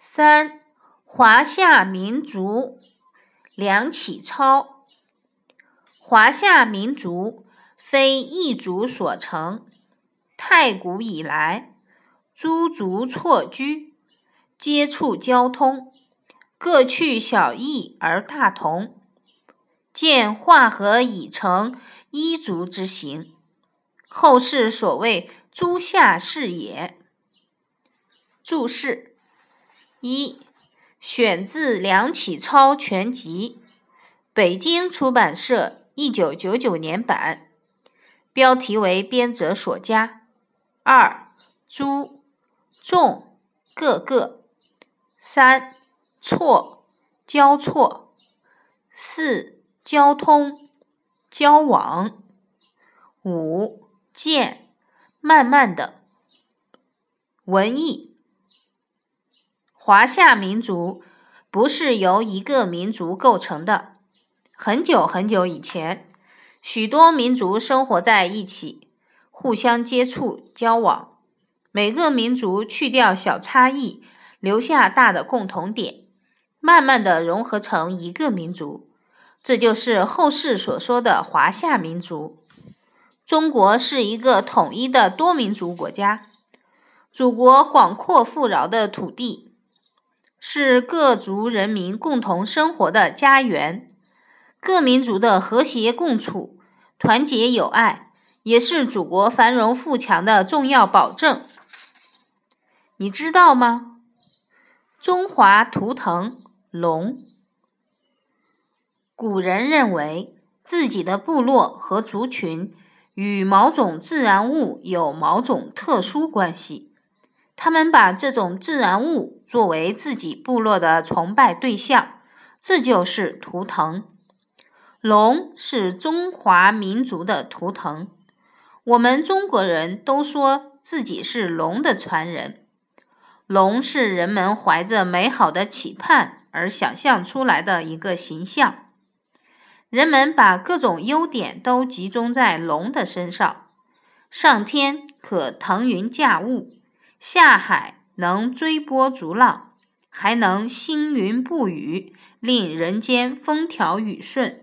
三、华夏民族，梁启超。华夏民族非一族所成，太古以来，诸族错居，接触交通，各去小异而大同，见化合已成一族之形。后世所谓诸夏氏也。注释。一选自《梁启超全集》，北京出版社一九九九年版，标题为编者所加。二诸众各个。三错交错。四交通交往。五渐慢慢的。文艺。华夏民族不是由一个民族构成的。很久很久以前，许多民族生活在一起，互相接触交往。每个民族去掉小差异，留下大的共同点，慢慢的融合成一个民族。这就是后世所说的华夏民族。中国是一个统一的多民族国家，祖国广阔富饶的土地。是各族人民共同生活的家园，各民族的和谐共处、团结友爱，也是祖国繁荣富强的重要保证。你知道吗？中华图腾龙。古人认为自己的部落和族群与某种自然物有某种特殊关系。他们把这种自然物作为自己部落的崇拜对象，这就是图腾。龙是中华民族的图腾，我们中国人都说自己是龙的传人。龙是人们怀着美好的期盼而想象出来的一个形象，人们把各种优点都集中在龙的身上：上天可腾云驾雾。下海能追波逐浪，还能兴云布雨，令人间风调雨顺。